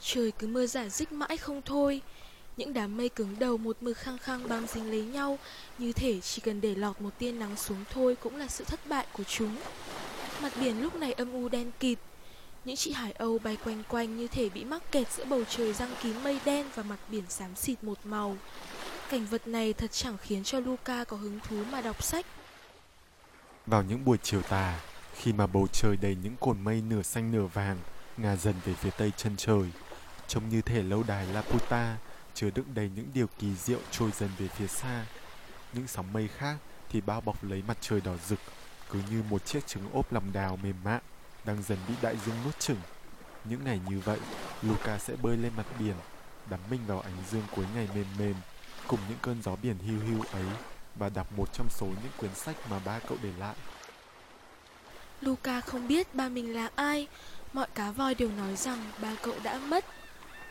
trời cứ mưa giả dích mãi không thôi. Những đám mây cứng đầu một mực khăng khăng bám dính lấy nhau, như thể chỉ cần để lọt một tia nắng xuống thôi cũng là sự thất bại của chúng. Mặt biển lúc này âm u đen kịt, những chị hải âu bay quanh quanh như thể bị mắc kẹt giữa bầu trời răng kín mây đen và mặt biển xám xịt một màu. Cảnh vật này thật chẳng khiến cho Luca có hứng thú mà đọc sách. Vào những buổi chiều tà, khi mà bầu trời đầy những cồn mây nửa xanh nửa vàng, ngả dần về phía tây chân trời, trông như thể lâu đài Laputa chứa đựng đầy những điều kỳ diệu trôi dần về phía xa. Những sóng mây khác thì bao bọc lấy mặt trời đỏ rực, cứ như một chiếc trứng ốp lòng đào mềm mại đang dần bị đại dương nuốt chửng. Những ngày như vậy, Luca sẽ bơi lên mặt biển, đắm mình vào ánh dương cuối ngày mềm mềm, cùng những cơn gió biển hiu hiu ấy và đọc một trong số những quyển sách mà ba cậu để lại. Luca không biết ba mình là ai, mọi cá voi đều nói rằng ba cậu đã mất.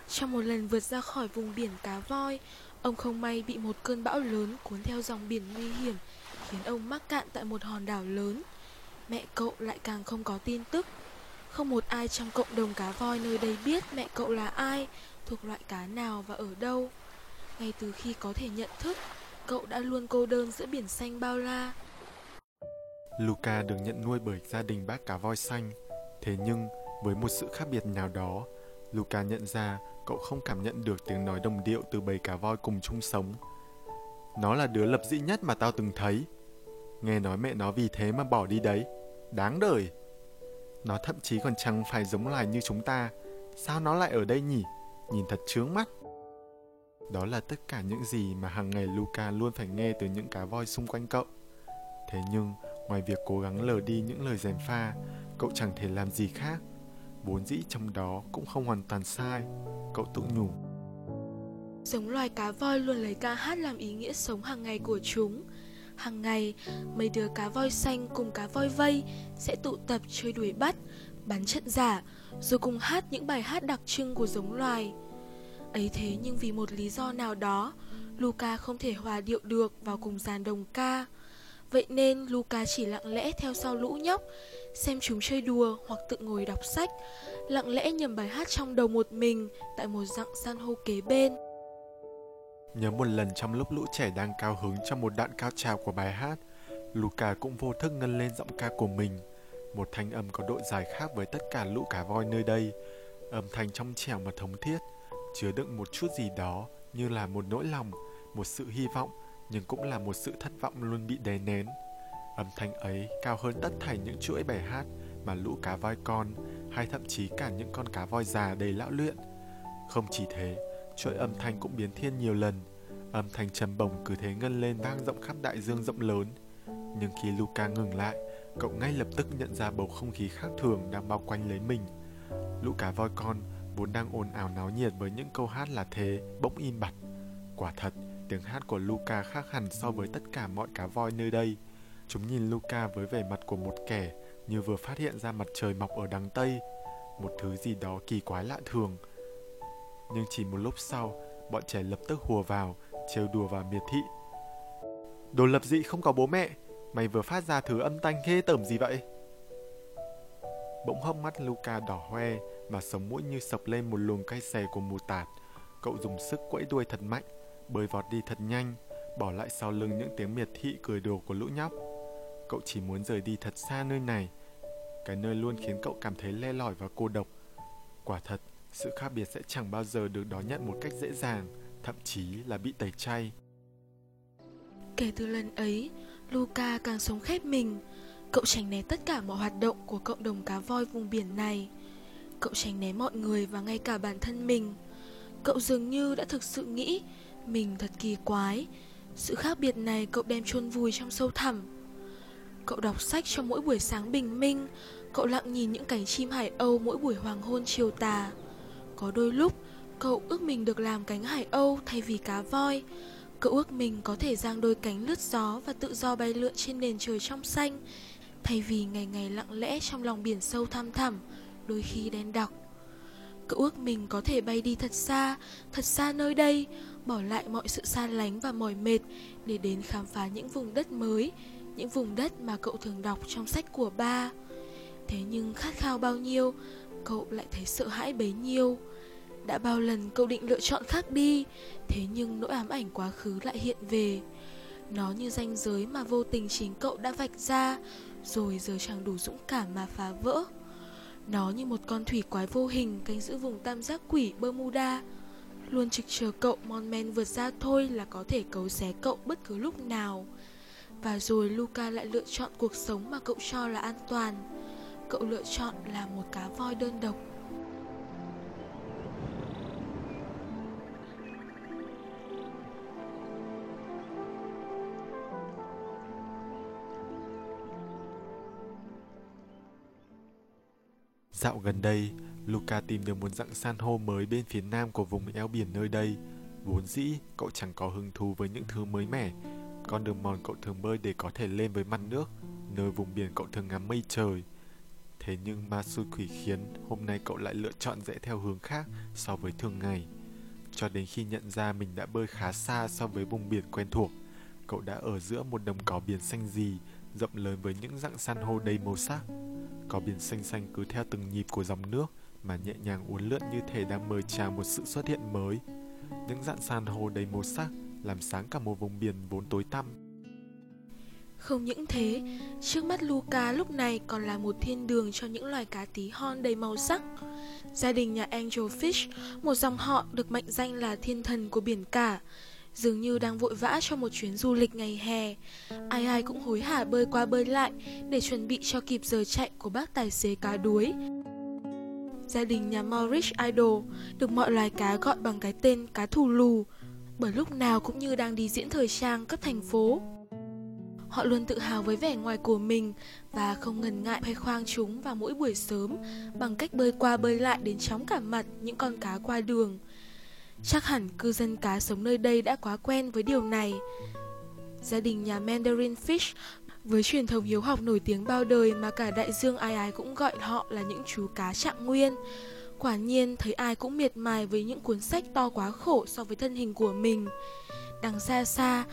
Trong một lần vượt ra khỏi vùng biển cá voi, ông không may bị một cơn bão lớn cuốn theo dòng biển nguy hiểm, khiến ông mắc cạn tại một hòn đảo lớn. Mẹ cậu lại càng không có tin tức. Không một ai trong cộng đồng cá voi nơi đây biết mẹ cậu là ai, thuộc loại cá nào và ở đâu. Ngay từ khi có thể nhận thức, cậu đã luôn cô đơn giữa biển xanh bao la. Luca được nhận nuôi bởi gia đình bác cá voi xanh. Thế nhưng, với một sự khác biệt nào đó, Luca nhận ra cậu không cảm nhận được tiếng nói đồng điệu từ bầy cá voi cùng chung sống. Nó là đứa lập dị nhất mà tao từng thấy. Nghe nói mẹ nó vì thế mà bỏ đi đấy. Đáng đời. Nó thậm chí còn chẳng phải giống loài như chúng ta. Sao nó lại ở đây nhỉ? Nhìn thật chướng mắt. Đó là tất cả những gì mà hàng ngày Luca luôn phải nghe từ những cá voi xung quanh cậu. Thế nhưng, ngoài việc cố gắng lờ đi những lời gièm pha, cậu chẳng thể làm gì khác. Vốn dĩ trong đó cũng không hoàn toàn sai, cậu tự nhủ. Giống loài cá voi luôn lấy ca hát làm ý nghĩa sống hàng ngày của chúng. Hàng ngày, mấy đứa cá voi xanh cùng cá voi vây sẽ tụ tập chơi đuổi bắt, bắn trận giả, rồi cùng hát những bài hát đặc trưng của giống loài. Ấy thế nhưng vì một lý do nào đó, Luca không thể hòa điệu được vào cùng dàn đồng ca. Vậy nên Luca chỉ lặng lẽ theo sau lũ nhóc, xem chúng chơi đùa hoặc tự ngồi đọc sách, lặng lẽ nhầm bài hát trong đầu một mình tại một dặng san hô kế bên. Nhớ một lần trong lúc lũ trẻ đang cao hứng trong một đoạn cao trào của bài hát, Luca cũng vô thức ngân lên giọng ca của mình. Một thanh âm có độ dài khác với tất cả lũ cá voi nơi đây. Âm thanh trong trẻo mà thống thiết, chứa đựng một chút gì đó như là một nỗi lòng, một sự hy vọng, nhưng cũng là một sự thất vọng luôn bị đè nén. Âm thanh ấy cao hơn tất thảy những chuỗi bài hát mà lũ cá voi con hay thậm chí cả những con cá voi già đầy lão luyện. Không chỉ thế, chuỗi âm thanh cũng biến thiên nhiều lần. Âm thanh trầm bổng cứ thế ngân lên vang rộng khắp đại dương rộng lớn. Nhưng khi Luca ngừng lại, cậu ngay lập tức nhận ra bầu không khí khác thường đang bao quanh lấy mình. Lũ cá voi con vốn đang ồn ào náo nhiệt với những câu hát là thế, bỗng im bặt. Quả thật, tiếng hát của Luca khác hẳn so với tất cả mọi cá voi nơi đây. Chúng nhìn Luca với vẻ mặt của một kẻ như vừa phát hiện ra mặt trời mọc ở đằng Tây, một thứ gì đó kỳ quái lạ thường. Nhưng chỉ một lúc sau, bọn trẻ lập tức hùa vào, trêu đùa và miệt thị. Đồ lập dị không có bố mẹ, mày vừa phát ra thứ âm thanh ghê tởm gì vậy? Bỗng hốc mắt Luca đỏ hoe và sống mũi như sập lên một luồng cay xè của mù tạt. Cậu dùng sức quẫy đuôi thật mạnh, bơi vọt đi thật nhanh, bỏ lại sau lưng những tiếng miệt thị cười đùa của lũ nhóc. Cậu chỉ muốn rời đi thật xa nơi này, cái nơi luôn khiến cậu cảm thấy le lỏi và cô độc. Quả thật, sự khác biệt sẽ chẳng bao giờ được đón nhận một cách dễ dàng, thậm chí là bị tẩy chay. Kể từ lần ấy, Luca càng sống khép mình. Cậu tránh né tất cả mọi hoạt động của cộng đồng cá voi vùng biển này. Cậu tránh né mọi người và ngay cả bản thân mình. Cậu dường như đã thực sự nghĩ mình thật kỳ quái. Sự khác biệt này cậu đem chôn vùi trong sâu thẳm. Cậu đọc sách trong mỗi buổi sáng bình minh, cậu lặng nhìn những cánh chim hải âu mỗi buổi hoàng hôn chiều tà. Có đôi lúc, Cậu ước mình được làm cánh hải âu thay vì cá voi Cậu ước mình có thể giang đôi cánh lướt gió và tự do bay lượn trên nền trời trong xanh Thay vì ngày ngày lặng lẽ trong lòng biển sâu thăm thẳm, đôi khi đen đặc Cậu ước mình có thể bay đi thật xa, thật xa nơi đây Bỏ lại mọi sự xa lánh và mỏi mệt Để đến khám phá những vùng đất mới, Những vùng đất mà cậu thường đọc trong sách của ba. Thế nhưng khát khao bao nhiêu, Cậu lại thấy sợ hãi bấy nhiêu. Đã bao lần cậu định lựa chọn khác đi, Thế nhưng nỗi ám ảnh quá khứ lại hiện về. Nó như ranh giới mà vô tình chính cậu đã vạch ra, Rồi giờ chẳng đủ dũng cảm mà phá vỡ. Nó như một con thủy quái vô hình canh giữ vùng tam giác quỷ Bermuda. Luôn trực chờ cậu mon men vượt ra thôi là có thể cấu xé cậu bất cứ lúc nào. Và rồi Luca lại lựa chọn cuộc sống mà cậu cho là an toàn. Cậu lựa chọn là một cá voi đơn độc. Dạo gần đây, Luca tìm được một dạng san hô mới bên phía nam của vùng eo biển nơi đây. Vốn dĩ, cậu chẳng có hứng thú với những thứ mới mẻ. Con đường mòn cậu thường bơi để có thể lên với mặt nước, nơi vùng biển cậu thường ngắm mây trời. Thế nhưng ma xui quỷ khiến, hôm nay cậu lại lựa chọn rẽ theo hướng khác so với thường ngày. Cho đến khi nhận ra mình đã bơi khá xa so với vùng biển quen thuộc, cậu đã ở giữa một đồng cỏ biển xanh gì, rộng lớn với những dạng san hô đầy màu sắc. cỏ biển xanh xanh cứ theo từng nhịp của dòng nước mà nhẹ nhàng uốn lượn như thể đang mời chào một sự xuất hiện mới. Những dạng san hô đầy màu sắc làm sáng cả một vùng biển vốn tối tăm. Không những thế, trước mắt Luca lúc này còn là một thiên đường cho những loài cá tí hon đầy màu sắc. Gia đình nhà Angelfish, một dòng họ được mệnh danh là thiên thần của biển cả, dường như đang vội vã cho một chuyến du lịch ngày hè. Ai ai cũng hối hả bơi qua bơi lại để chuẩn bị cho kịp giờ chạy của bác tài xế cá đuối. Gia đình nhà Maurice Idol được mọi loài cá gọi bằng cái tên cá thù lù, bởi lúc nào cũng như đang đi diễn thời trang cấp thành phố. Họ luôn tự hào với vẻ ngoài của mình và không ngần ngại khoe khoang chúng vào mỗi buổi sớm bằng cách bơi qua bơi lại đến chóng cả mặt những con cá qua đường. Chắc hẳn cư dân cá sống nơi đây đã quá quen với điều này. Gia đình nhà Mandarin Fish với truyền thống hiếu học nổi tiếng bao đời mà cả đại dương ai ai cũng gọi họ là những chú cá trạng nguyên. Quả nhiên thấy ai cũng miệt mài với những cuốn sách to quá khổ so với thân hình của mình. Đằng xa xa,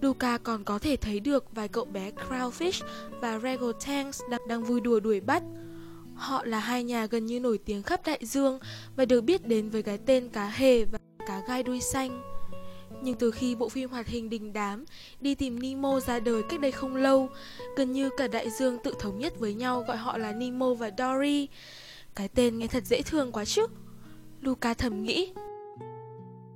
Luca còn có thể thấy được vài cậu bé Crowfish và Regal Tanks đang vui đùa đuổi bắt. Họ là hai nhà gần như nổi tiếng khắp đại dương và được biết đến với cái tên cá hề và cá gai đuôi xanh. Nhưng từ khi bộ phim hoạt hình đình đám đi tìm Nemo ra đời cách đây không lâu, gần như cả đại dương tự thống nhất với nhau gọi họ là Nemo và Dory. Cái tên nghe thật dễ thương quá chứ. Luca thầm nghĩ.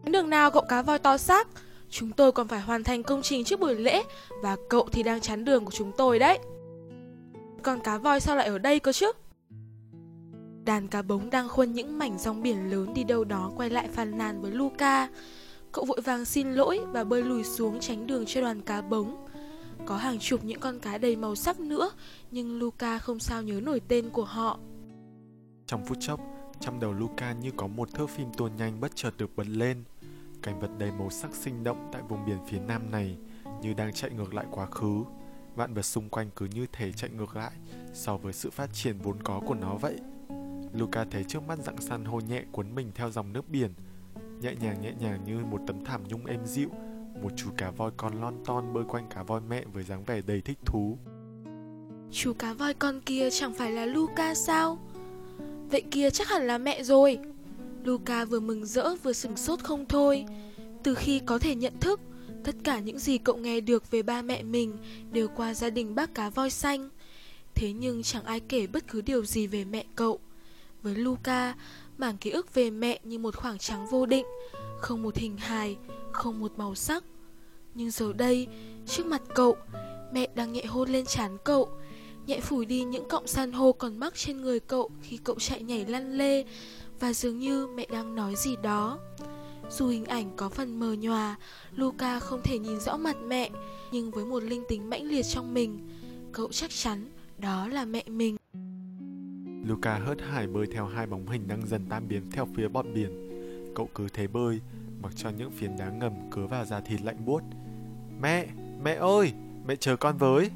Đường nào cậu cá voi to xác, chúng tôi còn phải hoàn thành công trình trước buổi lễ và cậu thì đang chắn đường của chúng tôi đấy. Còn cá voi sao lại ở đây cơ chứ? Đàn cá bống đang khuân những mảnh rong biển lớn đi đâu đó quay lại phàn nàn với Luca. Cậu vội vàng xin lỗi và bơi lùi xuống tránh đường cho đoàn cá bống. Có hàng chục những con cá đầy màu sắc nữa, nhưng Luca không sao nhớ nổi tên của họ. Trong phút chốc, trong đầu Luca như có một thước phim tua nhanh bất chợt được bật lên. Cảnh vật đầy màu sắc sinh động tại vùng biển phía nam này như đang chạy ngược lại quá khứ. Vạn vật xung quanh cứ như thể chạy ngược lại so với sự phát triển vốn có của nó vậy. Luca thấy trước mắt dạng san hô nhẹ cuốn mình theo dòng nước biển, nhẹ nhàng nhẹ nhàng như một tấm thảm nhung êm dịu, một chú cá voi con lon ton bơi quanh cá voi mẹ với dáng vẻ đầy thích thú. Chú cá voi con kia chẳng phải là Luca sao? Vậy kia chắc hẳn là mẹ rồi. Luca vừa mừng rỡ vừa sửng sốt không thôi. Từ khi có thể nhận thức, tất cả những gì cậu nghe được về ba mẹ mình đều qua gia đình bác cá voi xanh. Thế nhưng chẳng ai kể bất cứ điều gì về mẹ cậu. Với Luca, mảng ký ức về mẹ như một khoảng trắng vô định, không một hình hài, không một màu sắc. Nhưng giờ đây, trước mặt cậu, mẹ đang nhẹ hôn lên trán cậu, nhẹ phủi đi những cọng san hô còn mắc trên người cậu khi cậu chạy nhảy lăn lê, và dường như mẹ đang nói gì đó. Dù hình ảnh có phần mờ nhòa, Luca không thể nhìn rõ mặt mẹ, nhưng với một linh tính mãnh liệt trong mình, cậu chắc chắn đó là mẹ mình. Luca hớt hải bơi theo hai bóng hình đang dần tan biến theo phía bọt biển. Cậu cứ thế bơi, mặc cho những phiến đá ngầm cứa vào da thịt lạnh buốt. Mẹ, mẹ ơi, mẹ chờ con với.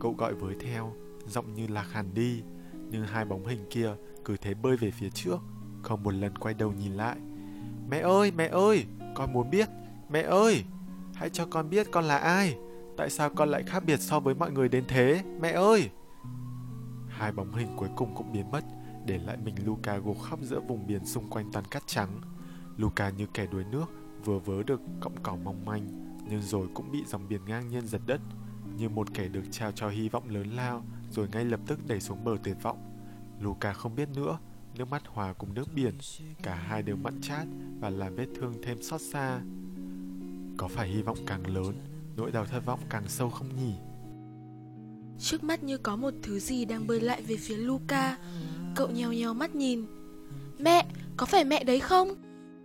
Cậu gọi với theo, giọng như lạc hẳn đi, nhưng hai bóng hình kia cứ thế bơi về phía trước, không một lần quay đầu nhìn lại. Mẹ ơi, mẹ ơi, con muốn biết, mẹ ơi, hãy cho con biết con là ai. Tại sao con lại khác biệt so với mọi người đến thế, mẹ ơi? Hai bóng hình cuối cùng cũng biến mất, để lại mình Luca gục khóc giữa vùng biển xung quanh toàn cát trắng. Luca như kẻ đuối nước, vừa vớ được cọng cỏ mong manh, nhưng rồi cũng bị dòng biển ngang nhiên giật đất, như một kẻ được trao cho hy vọng lớn lao, rồi ngay lập tức đẩy xuống bờ tuyệt vọng. Luca không biết nữa, nước mắt hòa cùng nước biển, cả hai đều mặn chát và làm vết thương thêm xót xa. Có phải hy vọng càng lớn, nỗi đau thất vọng càng sâu không nhỉ? Trước mắt như có một thứ gì đang bơi lại về phía Luca Cậu nheo nheo mắt nhìn Mẹ, có phải mẹ đấy không?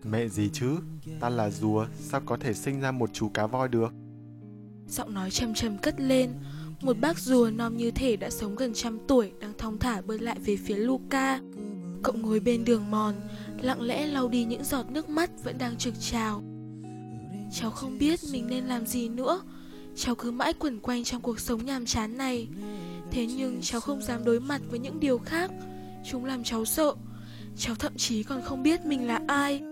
Mẹ gì chứ? Ta là rùa, sao có thể sinh ra một chú cá voi được? Giọng nói trầm trầm cất lên Một bác rùa non như thể đã sống gần trăm tuổi Đang thong thả bơi lại về phía Luca Cậu ngồi bên đường mòn Lặng lẽ lau đi những giọt nước mắt Vẫn đang trực trào Cháu không biết mình nên làm gì nữa Cháu cứ mãi quẩn quanh trong cuộc sống nhàm chán này. Thế nhưng cháu không dám đối mặt với những điều khác. Chúng làm cháu sợ. Cháu thậm chí còn không biết mình là ai.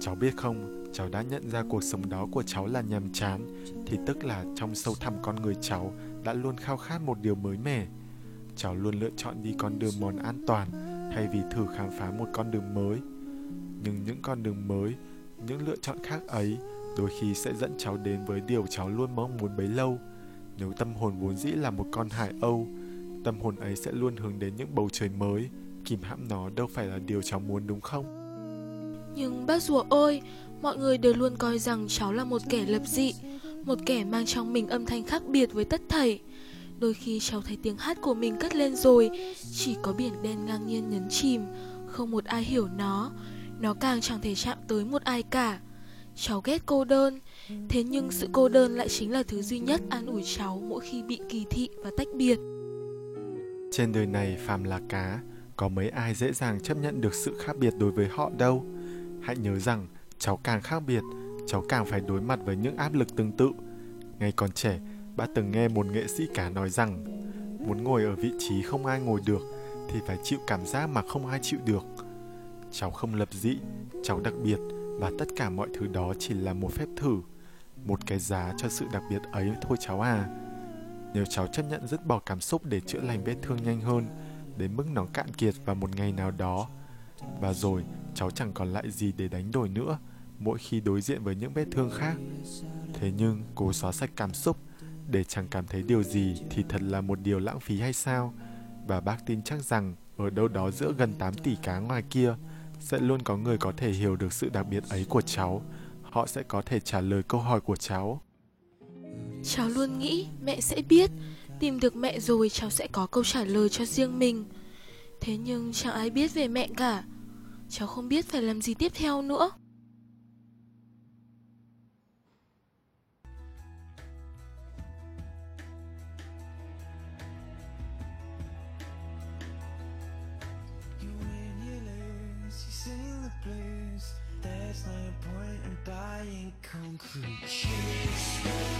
Cháu biết không, cháu đã nhận ra cuộc sống đó của cháu là nhàm chán. Thì tức là trong sâu thẳm con người cháu đã luôn khao khát một điều mới mẻ. Cháu luôn lựa chọn đi con đường mòn an toàn Thay vì thử khám phá một con đường mới. Nhưng những con đường mới, những lựa chọn khác ấy đôi khi sẽ dẫn cháu đến với điều cháu luôn mong muốn bấy lâu. Nếu tâm hồn vốn dĩ là một con hải âu, tâm hồn ấy sẽ luôn hướng đến những bầu trời mới. Kìm hãm nó đâu phải là điều cháu muốn, đúng không? Nhưng bác rùa ơi mọi người đều luôn coi rằng cháu là một kẻ lập dị, một kẻ mang trong mình âm thanh khác biệt với tất thảy. Đôi khi cháu thấy tiếng hát của mình cất lên rồi, chỉ có biển đen ngang nhiên nhấn chìm, không một ai hiểu nó. Nó càng chẳng thể chạm tới một ai cả. Cháu ghét cô đơn. Thế nhưng sự cô đơn lại chính là thứ duy nhất an ủi cháu mỗi khi bị kỳ thị và tách biệt. Trên đời này phàm là cá Có mấy ai dễ dàng chấp nhận được sự khác biệt đối với họ đâu. Hãy nhớ rằng cháu càng khác biệt Cháu càng phải đối mặt với những áp lực tương tự. Ngay còn trẻ, bác từng nghe một nghệ sĩ cá nói rằng Muốn ngồi ở vị trí không ai ngồi được Thì phải chịu cảm giác mà không ai chịu được. Cháu không lập dị, cháu đặc biệt và tất cả mọi thứ đó chỉ là một phép thử, một cái giá cho sự đặc biệt ấy. Thôi cháu à nếu cháu chấp nhận dứt bỏ cảm xúc để chữa lành vết thương nhanh hơn, đến mức nó cạn kiệt vào một ngày nào đó. Và rồi, cháu chẳng còn lại gì để đánh đổi nữa, mỗi khi đối diện với những vết thương khác. Thế nhưng, cố xóa sạch cảm xúc để chẳng cảm thấy điều gì thì thật là một điều lãng phí hay sao? Và bác tin chắc rằng ở đâu đó giữa gần 8 tỷ cá ngoài kia sẽ luôn có người có thể hiểu được sự đặc biệt ấy của cháu. Họ sẽ có thể trả lời câu hỏi của cháu. Cháu luôn nghĩ mẹ sẽ biết, tìm được mẹ rồi cháu sẽ có câu trả lời cho riêng mình. Thế nhưng chẳng ai biết về mẹ cả. Cháu không biết phải làm gì tiếp theo nữa. dying conclusions.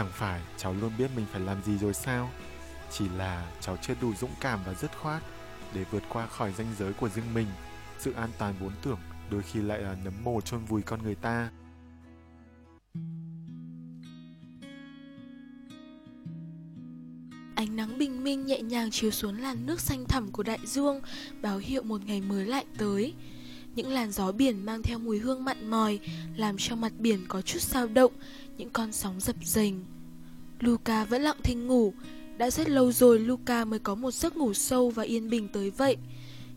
Chẳng phải cháu luôn biết mình phải làm gì rồi sao? Chỉ là cháu chưa đủ dũng cảm và dứt khoát để vượt qua khỏi ranh giới của riêng mình. Sự an toàn vốn tưởng đôi khi lại là nấm mồ chôn vùi con người ta. Ánh nắng bình minh nhẹ nhàng chiếu xuống làn nước xanh thẳm của đại dương, báo hiệu một ngày mới lại tới. Những làn gió biển mang theo mùi hương mặn mòi, làm cho mặt biển có chút sao động, những con sóng dập dềnh. Luca vẫn lặng thinh ngủ, đã rất lâu rồi Luca mới có một giấc ngủ sâu và yên bình tới vậy.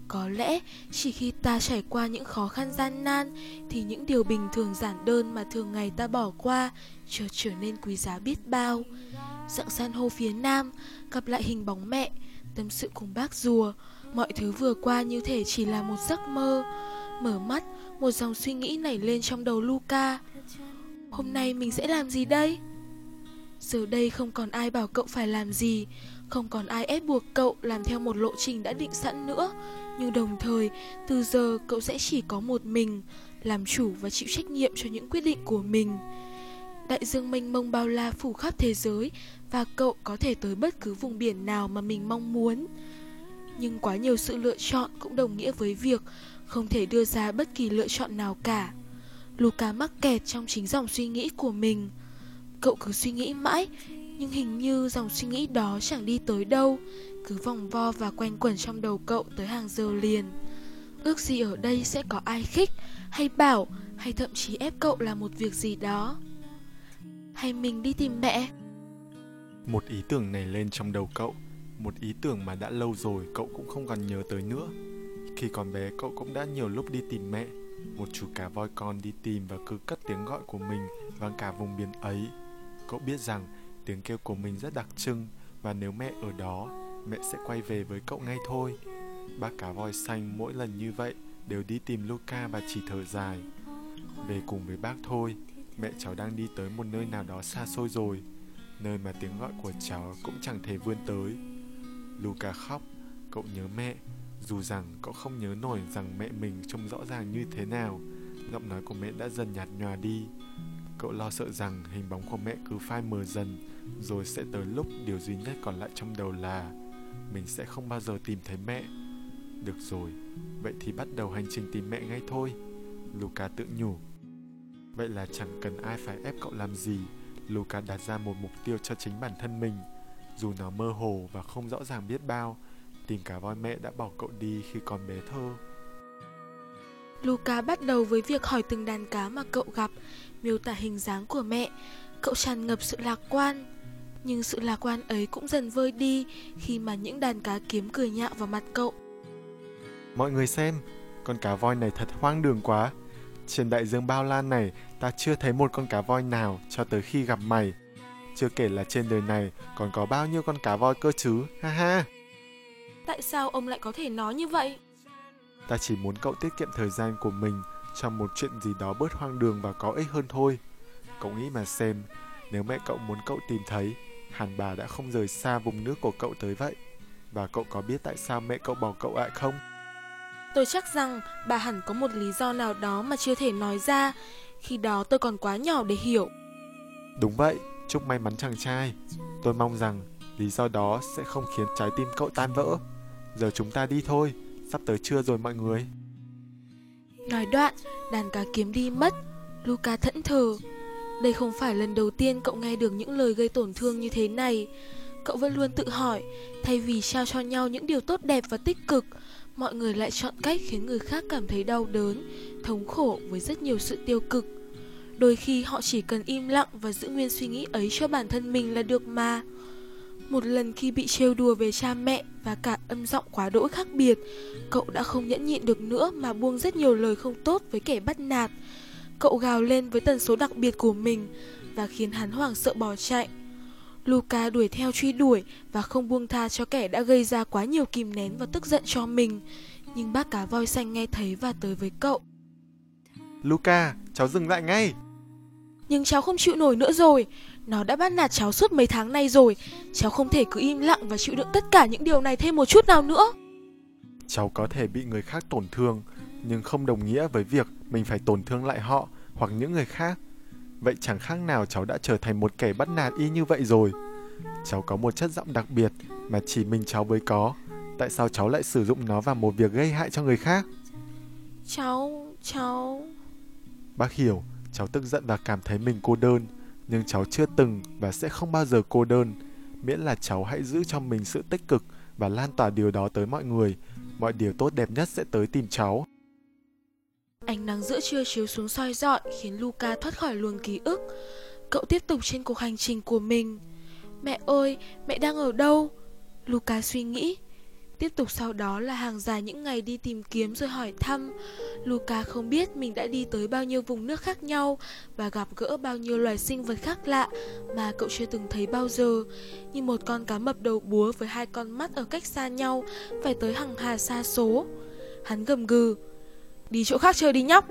Có lẽ chỉ khi ta trải qua những khó khăn gian nan thì những điều bình thường giản đơn mà thường ngày ta bỏ qua chợt trở nên quý giá biết bao. Dặng san hô phía nam, gặp lại hình bóng mẹ, tâm sự cùng bác rùa, mọi thứ vừa qua như thể chỉ là một giấc mơ. Mở mắt, một dòng suy nghĩ nảy lên trong đầu Luca. Hôm nay mình sẽ làm gì đây? Giờ đây không còn ai bảo cậu phải làm gì, không còn ai ép buộc cậu làm theo một lộ trình đã định sẵn nữa. Nhưng đồng thời, từ giờ cậu sẽ chỉ có một mình, làm chủ và chịu trách nhiệm cho những quyết định của mình. Đại dương mênh mông bao la phủ khắp thế giới và cậu có thể tới bất cứ vùng biển nào mà mình mong muốn. Nhưng quá nhiều sự lựa chọn cũng đồng nghĩa với việc không thể đưa ra bất kỳ lựa chọn nào cả. Luca mắc kẹt trong chính dòng suy nghĩ của mình. Cậu cứ suy nghĩ mãi, nhưng hình như dòng suy nghĩ đó chẳng đi tới đâu, cứ vòng vo và quanh quẩn trong đầu cậu tới hàng giờ liền. Ước gì ở đây sẽ có ai khích, hay bảo, hay thậm chí ép cậu làm một việc gì đó. Hay mình đi tìm mẹ? Một ý tưởng này lên trong đầu cậu, một ý tưởng mà đã lâu rồi cậu cũng không còn nhớ tới nữa. Khi còn bé cậu cũng đã nhiều lúc đi tìm mẹ, một chú cá voi con đi tìm và cứ cất tiếng gọi của mình vang cả vùng biển ấy. Cậu biết rằng tiếng kêu của mình rất đặc trưng và nếu mẹ ở đó, mẹ sẽ quay về với cậu ngay thôi. Bác cá voi xanh mỗi lần như vậy đều đi tìm Luca và chỉ thở dài. Về cùng với bác thôi, mẹ cháu đang đi tới một nơi nào đó xa xôi rồi, nơi mà tiếng gọi của cháu cũng chẳng thể vươn tới. Luca khóc, cậu nhớ mẹ, dù rằng cậu không nhớ nổi rằng mẹ mình trông rõ ràng như thế nào, giọng nói của mẹ đã dần nhạt nhòa đi. Cậu lo sợ rằng hình bóng của mẹ cứ phai mờ dần, rồi sẽ tới lúc điều duy nhất còn lại trong đầu là mình sẽ không bao giờ tìm thấy mẹ. Được rồi, vậy thì bắt đầu hành trình tìm mẹ ngay thôi. Luca tự nhủ. Vậy là chẳng cần ai phải ép cậu làm gì, Luca đặt ra một mục tiêu cho chính bản thân mình. Dù nó mơ hồ và không rõ ràng biết bao, tìm cả voi mẹ đã bỏ cậu đi khi còn bé thơ. Luca bắt đầu với việc hỏi từng đàn cá mà cậu gặp, miêu tả hình dáng của mẹ. Cậu tràn ngập sự lạc quan. Nhưng sự lạc quan ấy cũng dần vơi đi khi mà những đàn cá kiếm cười nhạo vào mặt cậu. Mọi người xem, con cá voi này thật hoang đường quá. Trên đại dương bao la này, ta chưa thấy một con cá voi nào cho tới khi gặp mày. Chưa kể là trên đời này còn có bao nhiêu con cá voi cơ chứ, ha ha. Tại sao ông lại có thể nói như vậy? Ta chỉ muốn cậu tiết kiệm thời gian của mình trong một chuyện gì đó bớt hoang đường và có ích hơn thôi. Cậu nghĩ mà xem, nếu mẹ cậu muốn cậu tìm thấy, hẳn bà đã không rời xa vùng nước của cậu tới vậy. Và cậu có biết tại sao mẹ cậu bỏ cậu lại không? Tôi chắc rằng bà hẳn có một lý do nào đó mà chưa thể nói ra, khi đó tôi còn quá nhỏ để hiểu. Đúng vậy, chúc may mắn chàng trai. Tôi mong rằng lý do đó sẽ không khiến trái tim cậu tan vỡ. Giờ chúng ta đi thôi, sắp tới trưa rồi mọi người. Nói đoạn, đàn cá kiếm đi mất, Luca thẫn thờ. Đây không phải lần đầu tiên cậu nghe được những lời gây tổn thương như thế này. Cậu vẫn luôn tự hỏi, thay vì trao cho nhau những điều tốt đẹp và tích cực, mọi người lại chọn cách khiến người khác cảm thấy đau đớn, thống khổ với rất nhiều sự tiêu cực. Đôi khi họ chỉ cần im lặng và giữ nguyên suy nghĩ ấy cho bản thân mình là được mà. Một lần khi bị trêu đùa về cha mẹ và cả âm giọng quá đỗi khác biệt, cậu đã không nhẫn nhịn được nữa mà buông rất nhiều lời không tốt với kẻ bắt nạt. Cậu gào lên với tần số đặc biệt của mình và khiến hắn hoảng sợ bỏ chạy. Luca đuổi theo truy đuổi và không buông tha cho kẻ đã gây ra quá nhiều kìm nén và tức giận cho mình. Nhưng bác cá voi xanh nghe thấy và tới với cậu. Luca, cháu dừng lại ngay. Nhưng cháu không chịu nổi nữa rồi. Nó đã bắt nạt cháu suốt mấy tháng nay rồi. Cháu không thể cứ im lặng và chịu đựng tất cả những điều này thêm một chút nào nữa. Cháu có thể bị người khác tổn thương, nhưng không đồng nghĩa với việc mình phải tổn thương lại họ hoặc những người khác. vậy chẳng khác nào cháu đã trở thành một kẻ bắt nạt y như vậy rồi. Cháu có một chất giọng đặc biệt mà chỉ mình cháu mới có. Tại sao cháu lại sử dụng nó vào một việc gây hại cho người khác? Cháu, cháu... Bác hiểu, cháu tức giận và cảm thấy mình cô đơn, nhưng cháu chưa từng và sẽ không bao giờ cô đơn, miễn là cháu hãy giữ cho mình sự tích cực và lan tỏa điều đó tới mọi người, mọi điều tốt đẹp nhất sẽ tới tìm cháu. Ánh nắng giữa trưa chiếu xuống soi dọi khiến Luca thoát khỏi luồng ký ức. Cậu tiếp tục trên cuộc hành trình của mình. Mẹ ơi, mẹ đang ở đâu? Luca suy nghĩ. Tiếp tục sau đó là hàng dài những ngày đi tìm kiếm rồi hỏi thăm. Luca không biết mình đã đi tới bao nhiêu vùng nước khác nhau và gặp gỡ bao nhiêu loài sinh vật khác lạ mà cậu chưa từng thấy bao giờ. Như một con cá mập đầu búa với hai con mắt ở cách xa nhau, phải tới hàng hà xa số. Hắn gầm gừ. Đi chỗ khác chơi đi nhóc.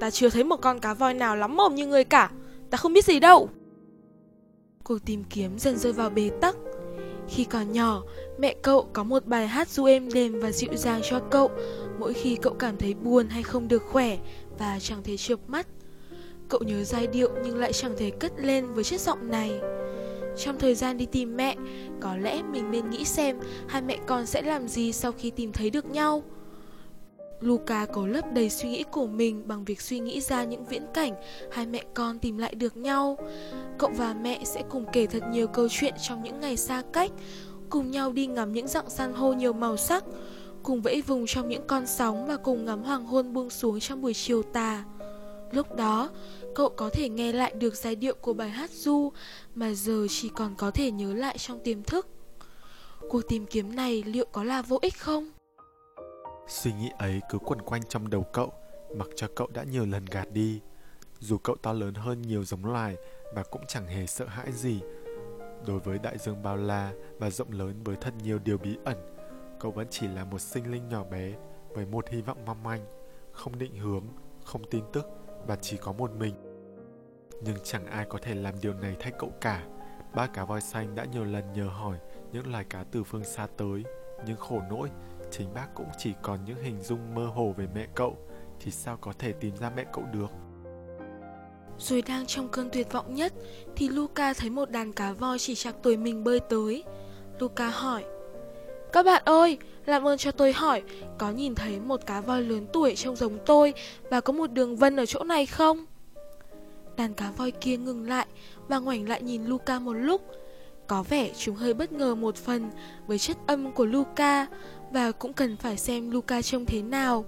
Ta chưa thấy một con cá voi nào lắm mồm như người cả. Ta không biết gì đâu. Cuộc tìm kiếm dần rơi vào bế tắc. Khi còn nhỏ, mẹ cậu có một bài hát du êm đềm và dịu dàng cho cậu mỗi khi cậu cảm thấy buồn hay không được khỏe và chẳng thể chợp mắt. Cậu nhớ giai điệu nhưng lại chẳng thể cất lên với chất giọng này. Trong thời gian đi tìm mẹ, có lẽ mình nên nghĩ xem hai mẹ con sẽ làm gì sau khi tìm thấy được nhau. Luca cố lấp đầy suy nghĩ của mình bằng việc suy nghĩ ra những viễn cảnh hai mẹ con tìm lại được nhau. Cậu và mẹ sẽ cùng kể thật nhiều câu chuyện trong những ngày xa cách, cùng nhau đi ngắm những dạng san hô nhiều màu sắc, cùng vẫy vùng trong những con sóng và cùng ngắm hoàng hôn buông xuống trong buổi chiều tà. Lúc đó, cậu có thể nghe lại được giai điệu của bài hát du mà giờ chỉ còn có thể nhớ lại trong tiềm thức. Cuộc tìm kiếm này liệu có là vô ích không? Suy nghĩ ấy cứ quẩn quanh trong đầu cậu, mặc cho cậu đã nhiều lần gạt đi. Dù cậu to lớn hơn nhiều giống loài và cũng chẳng hề sợ hãi gì. Đối với đại dương bao la và rộng lớn với thật nhiều điều bí ẩn, cậu vẫn chỉ là một sinh linh nhỏ bé với một hy vọng mong manh, không định hướng, không tin tức và chỉ có một mình. Nhưng chẳng ai có thể làm điều này thay cậu cả. Ba cá voi xanh đã nhiều lần nhờ hỏi những loài cá từ phương xa tới, nhưng khổ nỗi chính bác cũng chỉ còn những hình dung mơ hồ về mẹ cậu thì sao có thể tìm ra mẹ cậu được rồi đang trong cơn tuyệt vọng nhất thì Luca thấy một đàn cá voi chỉ chạc tuổi mình bơi tới. Luca hỏi: "Các bạn ơi, làm ơn cho tôi hỏi, có nhìn thấy một cá voi lớn tuổi trông giống tôi và có một đường vân ở chỗ này không?" Đàn cá voi kia ngừng lại và ngoảnh lại nhìn Luca một lúc. Có vẻ chúng hơi bất ngờ một phần với chất âm của Luca và cũng cần phải xem Luca trông thế nào.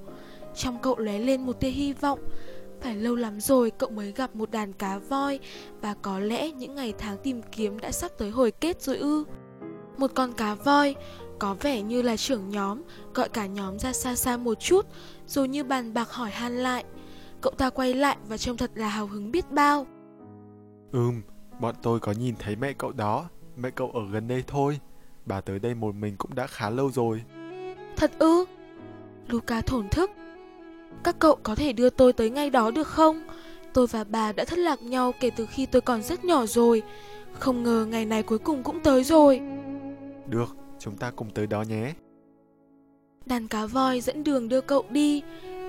Trong cậu lóe lên một tia hy vọng. Phải lâu lắm rồi cậu mới gặp một đàn cá voi và có lẽ những ngày tháng tìm kiếm đã sắp tới hồi kết rồi ư. Một con cá voi có vẻ như là trưởng nhóm gọi cả nhóm ra xa xa một chút rồi như bàn bạc hỏi han lại. Cậu ta quay lại và trông thật là hào hứng biết bao. Ừm, bọn tôi có nhìn thấy mẹ cậu đó, mẹ cậu ở gần đây thôi. Bà tới đây một mình cũng đã khá lâu rồi. Thật ư? Luca thổn thức. Các cậu có thể đưa tôi tới ngay đó được không? Tôi và bà đã thất lạc nhau kể từ khi tôi còn rất nhỏ rồi. Không ngờ ngày này cuối cùng cũng tới rồi. Được, chúng ta cùng tới đó nhé. Đàn cá voi dẫn đường đưa cậu đi.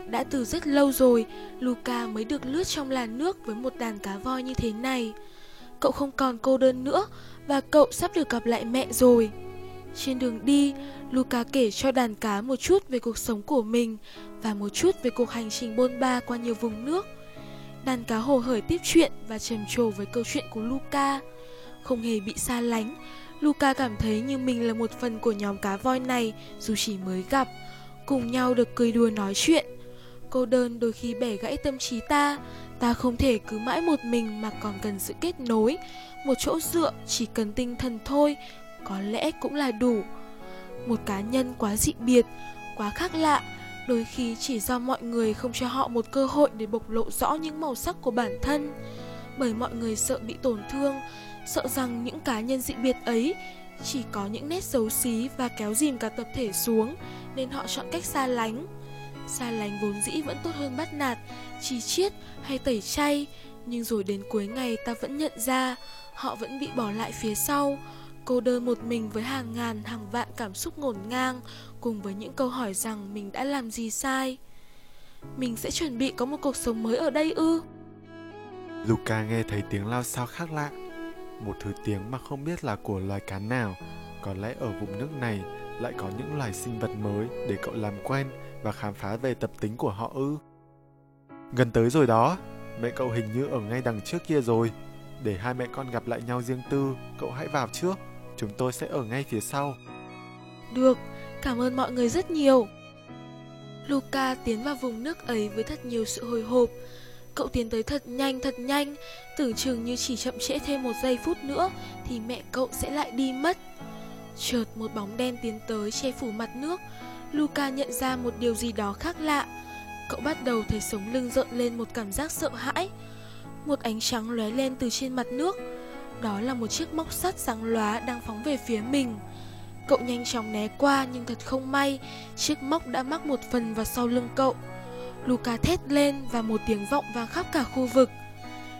Đã từ rất lâu rồi, Luca mới được lướt trong làn nước với một đàn cá voi như thế này. Cậu không còn cô đơn nữa và cậu sắp được gặp lại mẹ rồi. Trên đường đi, Luca kể cho đàn cá một chút về cuộc sống của mình và một chút về cuộc hành trình bôn ba qua nhiều vùng nước. Đàn cá hồ hởi tiếp chuyện và trầm trồ với câu chuyện của Luca. Không hề bị xa lánh, Luca cảm thấy như mình là một phần của nhóm cá voi này dù chỉ mới gặp, cùng nhau được cười đùa nói chuyện. Cô đơn đôi khi bẻ gãy tâm trí ta, ta không thể cứ mãi một mình mà còn cần sự kết nối, một chỗ dựa chỉ cần tinh thần thôi, có lẽ cũng là đủ. Một cá nhân quá dị biệt, quá khác lạ, đôi khi chỉ do mọi người không cho họ một cơ hội để bộc lộ rõ những màu sắc của bản thân. Bởi mọi người sợ bị tổn thương, sợ rằng những cá nhân dị biệt ấy chỉ có những nét xấu xí và kéo dìm cả tập thể xuống, nên họ chọn cách xa lánh. Xa lánh vốn dĩ vẫn tốt hơn bắt nạt chỉ chiết hay tẩy chay, nhưng rồi đến cuối ngày ta vẫn nhận ra, họ vẫn bị bỏ lại phía sau. Cô đơn một mình với hàng ngàn hàng vạn cảm xúc ngổn ngang Cùng với những câu hỏi rằng mình đã làm gì sai Mình sẽ chuẩn bị có một cuộc sống mới ở đây ư Luca nghe thấy tiếng lao sao khác lạ, một thứ tiếng mà không biết là của loài cá nào. Có lẽ ở vùng nước này lại có những loài sinh vật mới để cậu làm quen và khám phá về tập tính của họ ư. Gần tới rồi đó, mẹ cậu hình như ở ngay đằng trước kia rồi. Để hai mẹ con gặp lại nhau riêng tư, cậu hãy vào trước, chúng tôi sẽ ở ngay phía sau. Được, cảm ơn mọi người rất nhiều. Luca tiến vào vùng nước ấy với thật nhiều sự hồi hộp. Cậu tiến tới thật nhanh thật nhanh, tưởng chừng như chỉ chậm trễ thêm một giây phút nữa thì mẹ cậu sẽ lại đi mất. Chợt một bóng đen tiến tới che phủ mặt nước, Luca nhận ra một điều gì đó khác lạ. Cậu bắt đầu thấy sống lưng rợn lên một cảm giác sợ hãi. Một ánh trắng lóe lên từ trên mặt nước. Đó là một chiếc móc sắt sáng lóa đang phóng về phía mình. Cậu nhanh chóng né qua nhưng thật không may, chiếc móc đã mắc một phần vào sau lưng cậu. Luca thét lên và một tiếng vọng vang khắp cả khu vực.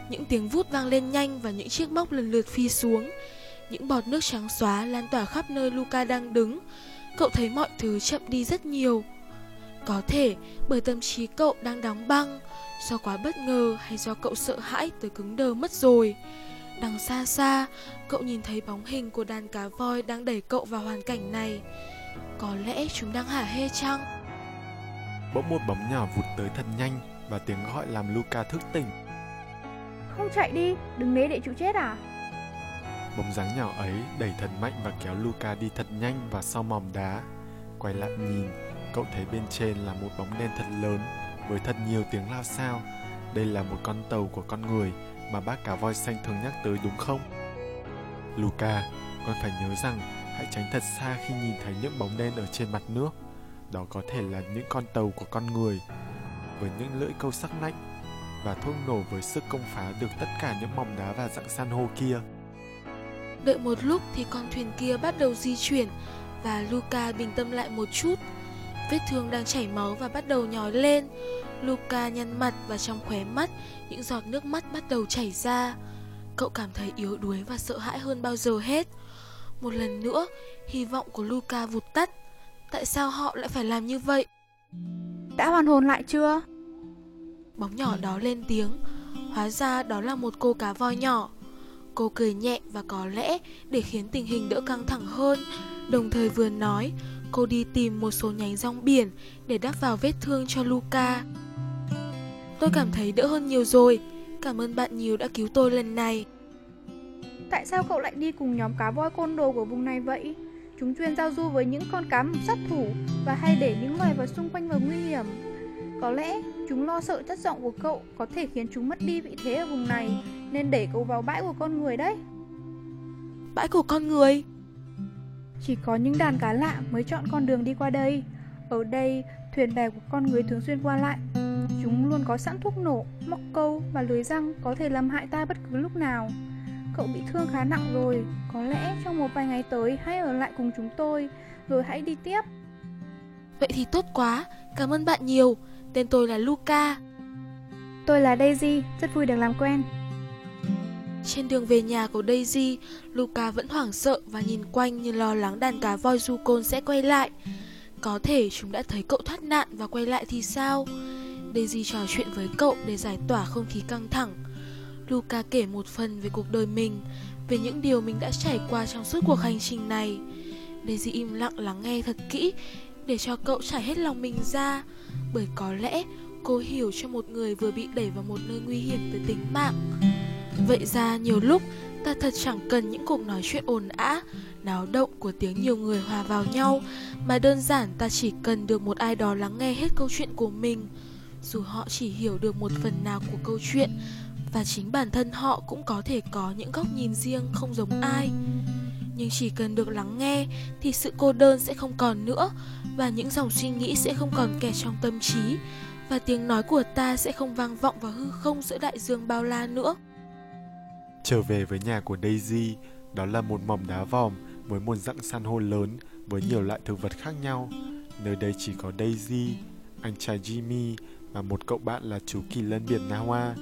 Những tiếng vút vang lên nhanh và những chiếc móc lần lượt phi xuống. Những bọt nước trắng xóa lan tỏa khắp nơi Luca đang đứng. Cậu thấy mọi thứ chậm đi rất nhiều. Có thể bởi tâm trí cậu đang đóng băng, do quá bất ngờ hay do cậu sợ hãi tới cứng đờ mất rồi. Đằng xa xa, cậu nhìn thấy bóng hình của đàn cá voi đang đẩy cậu vào hoàn cảnh này. Có lẽ chúng đang hả hê chăng? Bỗng một bóng nhỏ vụt tới thật nhanh và tiếng gọi làm Luca thức tỉnh. Không chạy đi, đừng né để chịu chết à? Bóng dáng nhỏ ấy đẩy thật mạnh và kéo Luca đi thật nhanh vào sau mỏm đá. Quay lại nhìn, cậu thấy bên trên là một bóng đen thật lớn với thật nhiều tiếng lao sao. Đây là một con tàu của con người mà bác cá voi xanh thường nhắc tới đúng không? Luca, con phải nhớ rằng hãy tránh thật xa khi nhìn thấy những bóng đen ở trên mặt nước. Đó có thể là những con tàu của con người với những lưỡi câu sắc lạnh và thuốc nổ với sức công phá được tất cả những mỏm đá và dạng san hô kia. Đợi một lúc thì con thuyền kia bắt đầu di chuyển và Luca bình tâm lại một chút. Vết thương đang chảy máu và bắt đầu nhói lên. Luca nhăn mặt và trong khóe mắt những giọt nước mắt bắt đầu chảy ra. Cậu cảm thấy yếu đuối và sợ hãi hơn bao giờ hết. Một lần nữa, hy vọng của Luca vụt tắt. Tại sao họ lại phải làm như vậy? Đã hoàn hồn lại chưa? Bóng nhỏ đó lên tiếng. Hóa ra đó là một cô cá voi nhỏ. Cô cười nhẹ và có lẽ để khiến tình hình đỡ căng thẳng hơn, đồng thời vừa nói, cô đi tìm một số nhánh rong biển để đắp vào vết thương cho Luca. Tôi cảm thấy đỡ hơn nhiều rồi, cảm ơn bạn nhiều đã cứu tôi lần này. Tại sao cậu lại đi cùng nhóm cá voi côn đồ của vùng này vậy? Chúng chuyên giao du với những con cá sát thủ và hay để những loài vật xung quanh vào nguy hiểm. Có lẽ chúng lo sợ chất giọng của cậu có thể khiến chúng mất đi vị thế ở vùng này nên đẩy cậu vào bãi của con người đấy. Bãi của con người? Chỉ có những đàn cá lạ mới chọn con đường đi qua đây. Ở đây, thuyền bè của con người thường xuyên qua lại. Chúng luôn có sẵn thuốc nổ, móc câu và lưới răng có thể làm hại ta bất cứ lúc nào. Cậu bị thương khá nặng rồi, có lẽ trong một vài ngày tới hãy ở lại cùng chúng tôi, rồi hãy đi tiếp. Vậy thì tốt quá, cảm ơn bạn nhiều. Tên tôi là Luca. Tôi là Daisy, rất vui được làm quen. Trên đường về nhà của Daisy, Luca vẫn hoảng sợ và nhìn quanh như lo lắng đàn cá voi du côn sẽ quay lại. Có thể chúng đã thấy cậu thoát nạn và quay lại thì sao? Daisy trò chuyện với cậu để giải tỏa không khí căng thẳng. Luca kể một phần về cuộc đời mình, về những điều mình đã trải qua trong suốt cuộc hành trình này. Daisy im lặng lắng nghe thật kỹ để cho cậu trải hết lòng mình ra, bởi có lẽ cô hiểu cho một người vừa bị đẩy vào một nơi nguy hiểm tới tính mạng. Vậy ra nhiều lúc ta thật chẳng cần những cuộc nói chuyện ồn ã, náo động của tiếng nhiều người hòa vào nhau, mà đơn giản ta chỉ cần được một ai đó lắng nghe hết câu chuyện của mình. Dù họ chỉ hiểu được một phần nào của câu chuyện, và chính bản thân họ cũng có thể có những góc nhìn riêng không giống ai. Nhưng chỉ cần được lắng nghe thì sự cô đơn sẽ không còn nữa và những dòng suy nghĩ sẽ không còn kẹt trong tâm trí và tiếng nói của ta sẽ không vang vọng vào hư không giữa đại dương bao la nữa. Trở về với nhà của Daisy, đó là một mỏm đá vòm với một dạng san hô lớn với nhiều loại thực vật khác nhau. Nơi đây chỉ có Daisy, anh trai Jimmy và một cậu bạn là chú kỳ lân biển Nawa.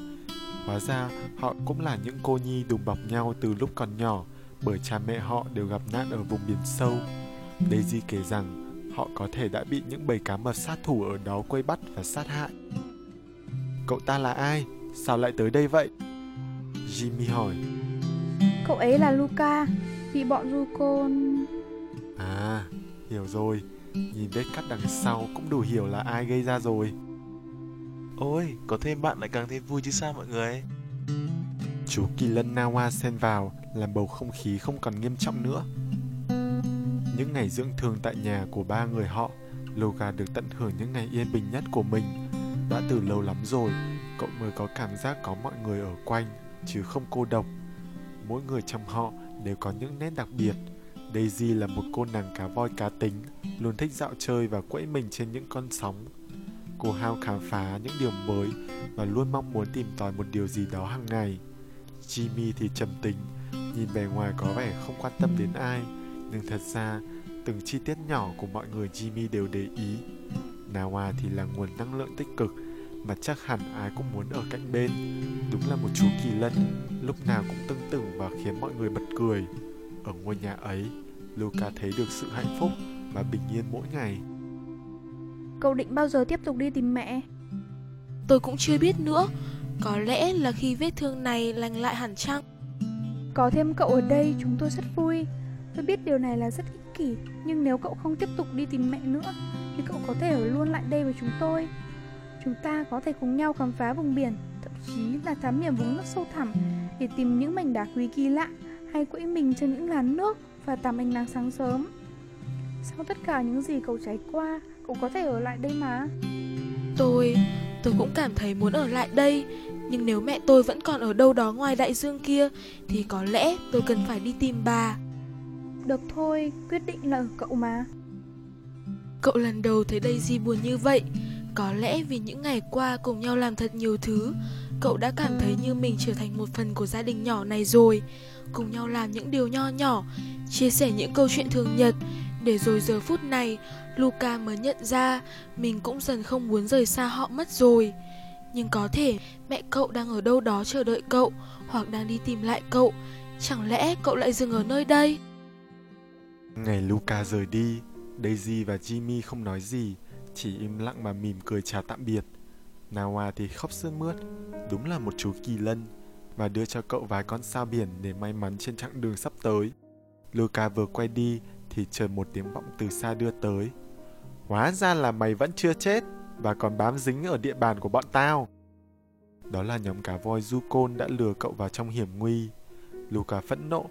Hóa ra họ cũng là những cô nhi đùm bọc nhau từ lúc còn nhỏ bởi cha mẹ họ đều gặp nạn ở vùng biển sâu. Daisy kể rằng họ có thể đã bị những bầy cá mập sát thủ ở đó quây bắt và sát hại. Cậu ta là ai? Sao lại tới đây vậy? Jimmy hỏi. Cậu ấy là Luca, vì bọn Rukon... À, hiểu rồi. Nhìn vết cắt đằng sau cũng đủ hiểu là ai gây ra rồi. Ôi, có thêm bạn lại càng thêm vui chứ sao mọi người? Chú Kỳ Lân Nawa xen vào làm bầu không khí không còn nghiêm trọng nữa. Những ngày dưỡng thương tại nhà của ba người họ, Loga được tận hưởng những ngày yên bình nhất của mình. Đã từ lâu lắm rồi, cậu mới có cảm giác có mọi người ở quanh, chứ không cô độc. Mỗi người trong họ đều có những nét đặc biệt. Daisy là một cô nàng cá voi cá tính, luôn thích dạo chơi và quẫy mình trên những con sóng. Cô hao khám phá những điều mới và luôn mong muốn tìm tòi một điều gì đó hàng ngày. Jimmy thì trầm tính, nhìn bề ngoài có vẻ không quan tâm đến ai, nhưng thật ra từng chi tiết nhỏ của mọi người Jimmy đều để ý. Nawa thì là nguồn năng lượng tích cực mà chắc hẳn ai cũng muốn ở cạnh bên. Đúng là một chú kỳ lân, lúc nào cũng tưng tửng và khiến mọi người bật cười. Ở ngôi nhà ấy, Luca thấy được sự hạnh phúc và bình yên mỗi ngày. Cậu định bao giờ tiếp tục đi tìm mẹ? Tôi cũng chưa biết nữa. Có lẽ là khi vết thương này lành lại hẳn chăng? Có thêm cậu ở đây chúng tôi rất vui. Tôi biết điều này là rất ích kỷ, nhưng nếu cậu không tiếp tục đi tìm mẹ nữa, thì cậu có thể ở luôn lại đây với chúng tôi. Chúng ta có thể cùng nhau khám phá vùng biển, thậm chí là thám hiểm vùng nước sâu thẳm để tìm những mảnh đá quý kỳ lạ hay quẫy mình trên những làn nước và tắm ánh nắng sáng sớm. Sau tất cả những gì cậu trải qua, cậu có thể ở lại đây mà. Tôi, tôi cũng cảm thấy muốn ở lại đây, nhưng nếu mẹ tôi vẫn còn ở đâu đó ngoài đại dương kia thì có lẽ tôi cần phải đi tìm bà. Được thôi, quyết định là ở cậu mà. Cậu lần đầu thấy Daisy buồn như vậy, có lẽ vì những ngày qua cùng nhau làm thật nhiều thứ, cậu đã cảm thấy như mình trở thành một phần của gia đình nhỏ này rồi. Cùng nhau làm những điều nho nhỏ, chia sẻ những câu chuyện thường nhật, để rồi giờ phút này, Luca mới nhận ra mình cũng dần không muốn rời xa họ mất rồi. Nhưng có thể mẹ cậu đang ở đâu đó chờ đợi cậu, hoặc đang đi tìm lại cậu. Chẳng lẽ cậu lại dừng ở nơi đây? Ngày Luca rời đi, Daisy và Jimmy không nói gì, chỉ im lặng mà mỉm cười chào tạm biệt. Nawa thì khóc sướt mướt, đúng là một chú kỳ lân, và đưa cho cậu vài con sao biển để may mắn trên chặng đường sắp tới. Luca vừa quay đi thì trời một tiếng vọng từ xa đưa tới. Hóa ra là mày vẫn chưa chết và còn bám dính ở địa bàn của bọn tao. Đó là nhóm cá voi Yukon đã lừa cậu vào trong hiểm nguy. Luca phẫn nộ.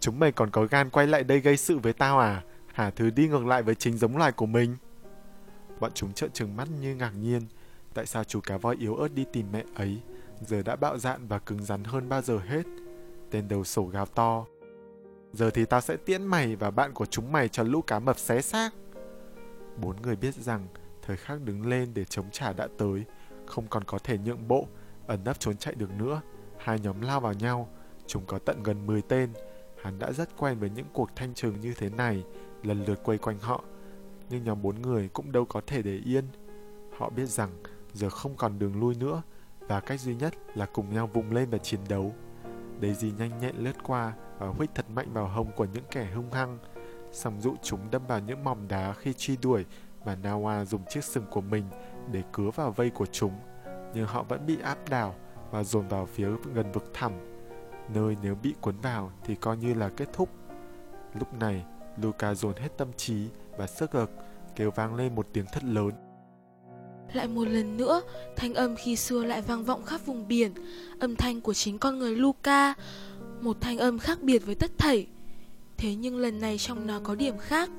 Chúng mày còn có gan quay lại đây gây sự với tao à? Hả thứ đi ngược lại với chính giống loài của mình? Bọn chúng trợn trừng mắt như ngạc nhiên. Tại sao chú cá voi yếu ớt đi tìm mẹ ấy giờ đã bạo dạn và cứng rắn hơn bao giờ hết? Tên đầu sổ gào to. Giờ thì tao sẽ tiễn mày và bạn của chúng mày cho lũ cá mập xé xác. Bốn người biết rằng thời khắc đứng lên để chống trả đã tới, không còn có thể nhượng bộ, ẩn nấp trốn chạy được nữa. Hai nhóm lao vào nhau, chúng có tận gần 10 tên. Hắn đã rất quen với những cuộc thanh trừng như thế này, lần lượt quay quanh họ. Nhưng nhóm bốn người cũng đâu có thể để yên. Họ biết rằng giờ không còn đường lui nữa và cách duy nhất là cùng nhau vùng lên và chiến đấu. Daisy nhanh nhẹn lướt qua và huých thật mạnh vào hông của những kẻ hung hăng. Song dụ chúng đâm vào những mỏm đá khi truy đuổi và Nawa dùng chiếc sừng của mình để cứa vào vây của chúng. Nhưng họ vẫn bị áp đảo và dồn vào phía gần vực thẳm. Nơi nếu bị cuốn vào thì coi như là kết thúc. Lúc này, Luca dồn hết tâm trí và sức lực, kêu vang lên một tiếng thật lớn. Lại một lần nữa, thanh âm khi xưa lại vang vọng khắp vùng biển, âm thanh của chính con người Luca, một thanh âm khác biệt với tất thảy. Thế nhưng lần này trong nó có điểm khác.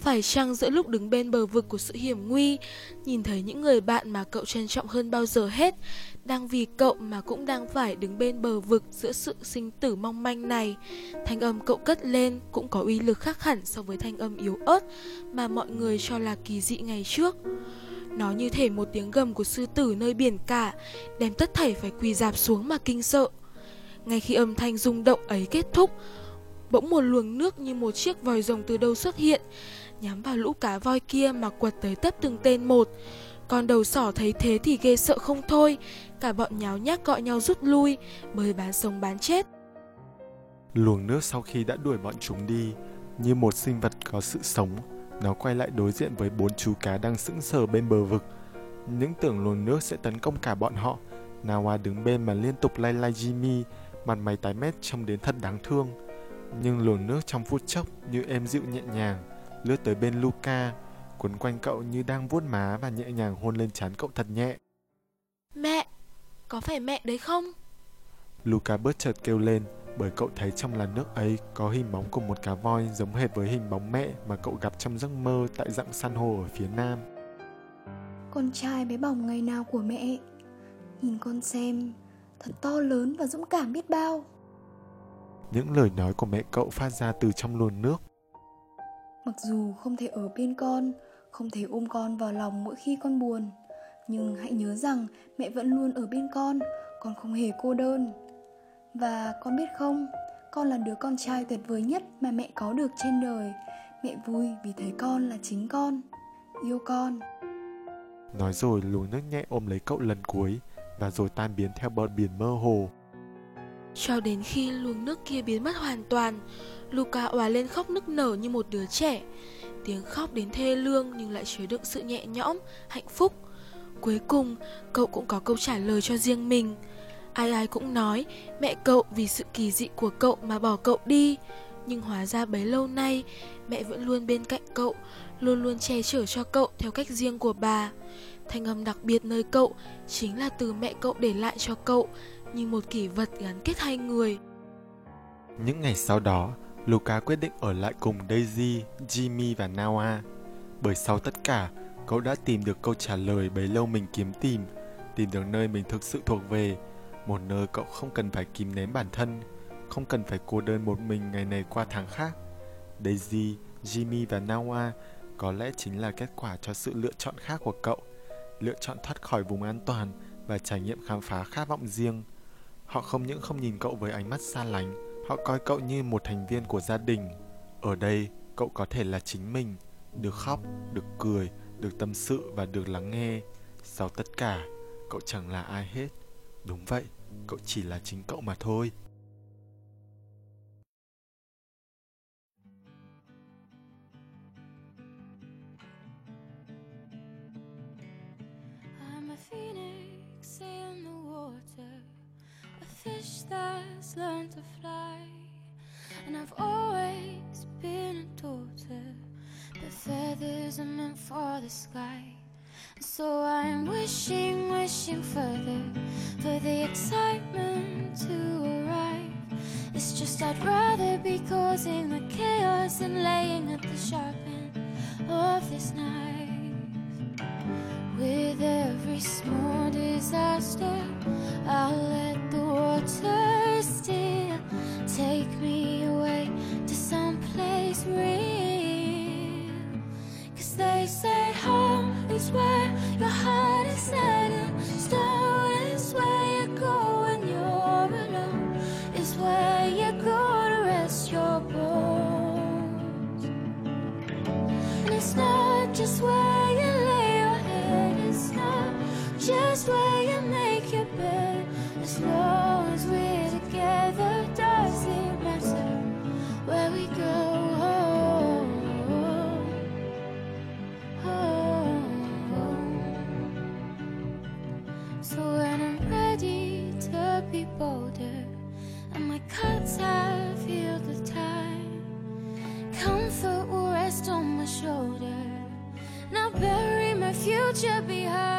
Phải chăng giữa lúc đứng bên bờ vực của sự hiểm nguy, nhìn thấy những người bạn mà cậu trân trọng hơn bao giờ hết, đang vì cậu mà cũng đang phải đứng bên bờ vực giữa sự sinh tử mong manh này. Thanh âm cậu cất lên cũng có uy lực khác hẳn so với thanh âm yếu ớt mà mọi người cho là kỳ dị ngày trước. Nó như thể một tiếng gầm của sư tử nơi biển cả, đem tất thảy phải quỳ dạp xuống mà kinh sợ. Ngay khi âm thanh rung động ấy kết thúc, bỗng một luồng nước như một chiếc vòi rồng từ đâu xuất hiện, nhắm vào lũ cá voi kia mà quật tới tấp từng tên một. Con đầu sỏ thấy thế thì ghê sợ không thôi, cả bọn nháo nhác gọi nhau rút lui, bơi bán sống bán chết. Luồng nước sau khi đã đuổi bọn chúng đi, như một sinh vật có sự sống, nó quay lại đối diện với bốn chú cá đang sững sờ bên bờ vực. Những tưởng luồng nước sẽ tấn công cả bọn họ, Nawa đứng bên mà liên tục lay lay Jimmy, mặt mày tái mét trông đến thật đáng thương. Nhưng luồng nước trong phút chốc như êm dịu nhẹ nhàng, lướt tới bên Luca, quấn quanh cậu như đang vuốt má và nhẹ nhàng hôn lên trán cậu thật nhẹ. Mẹ, có phải mẹ đấy không? Luca bớt chợt kêu lên bởi cậu thấy trong làn nước ấy có hình bóng của một cá voi giống hệt với hình bóng mẹ mà cậu gặp trong giấc mơ tại dặng san hô ở phía nam. Con trai bé bỏng ngày nào của mẹ Nhìn con xem Thật to lớn và dũng cảm biết bao Những lời nói của mẹ cậu phát ra từ trong luồng nước. Mặc dù không thể ở bên con Không thể ôm con vào lòng mỗi khi con buồn Nhưng hãy nhớ rằng mẹ vẫn luôn ở bên con Con không hề cô đơn. Và con biết không Con là đứa con trai tuyệt vời nhất mà mẹ có được trên đời. Mẹ vui vì thấy con là chính con. Yêu con. Nói rồi luồng nước nhẹ ôm lấy cậu lần cuối Và rồi tan biến theo bờ biển mơ hồ cho đến khi luồng nước kia biến mất hoàn toàn Luca òa lên khóc nức nở như một đứa trẻ. Tiếng khóc đến thê lương nhưng lại chứa đựng sự nhẹ nhõm, hạnh phúc. Cuối cùng, cậu cũng có câu trả lời cho riêng mình. Ai ai cũng nói mẹ cậu vì sự kỳ dị của cậu mà bỏ cậu đi. Nhưng hóa ra bấy lâu nay mẹ vẫn luôn bên cạnh cậu Luôn luôn che chở cho cậu theo cách riêng của bà. Thanh âm đặc biệt nơi cậu chính là từ mẹ cậu để lại cho cậu như một kỷ vật gắn kết hai người. Những ngày sau đó, Luca quyết định ở lại cùng Daisy, Jimmy và Nawa. Bởi sau tất cả, cậu đã tìm được câu trả lời bấy lâu mình kiếm tìm, tìm được nơi mình thực sự thuộc về, một nơi cậu không cần phải kìm nén bản thân, không cần phải cô đơn một mình ngày này qua tháng khác. Daisy, Jimmy và Nawa có lẽ chính là kết quả cho sự lựa chọn khác của cậu lựa chọn thoát khỏi vùng an toàn và trải nghiệm khám phá khát vọng riêng họ không những không nhìn cậu với ánh mắt xa lánh, họ coi cậu như một thành viên của gia đình. Ở đây, cậu có thể là chính mình, được khóc, được cười, được tâm sự và được lắng nghe. Sau tất cả, cậu chẳng là ai hết. Đúng vậy, cậu chỉ là chính cậu mà thôi. Learned to fly. And I've always been a daughter, but feathers are meant for the sky. So I'm wishing, wishing further for the excitement to arrive. It's just I'd rather be causing the chaos than laying at the sharp end of this knife. With every small disaster, I'll let still take me away to some place real. Cause they say home is where your heart is set future behind.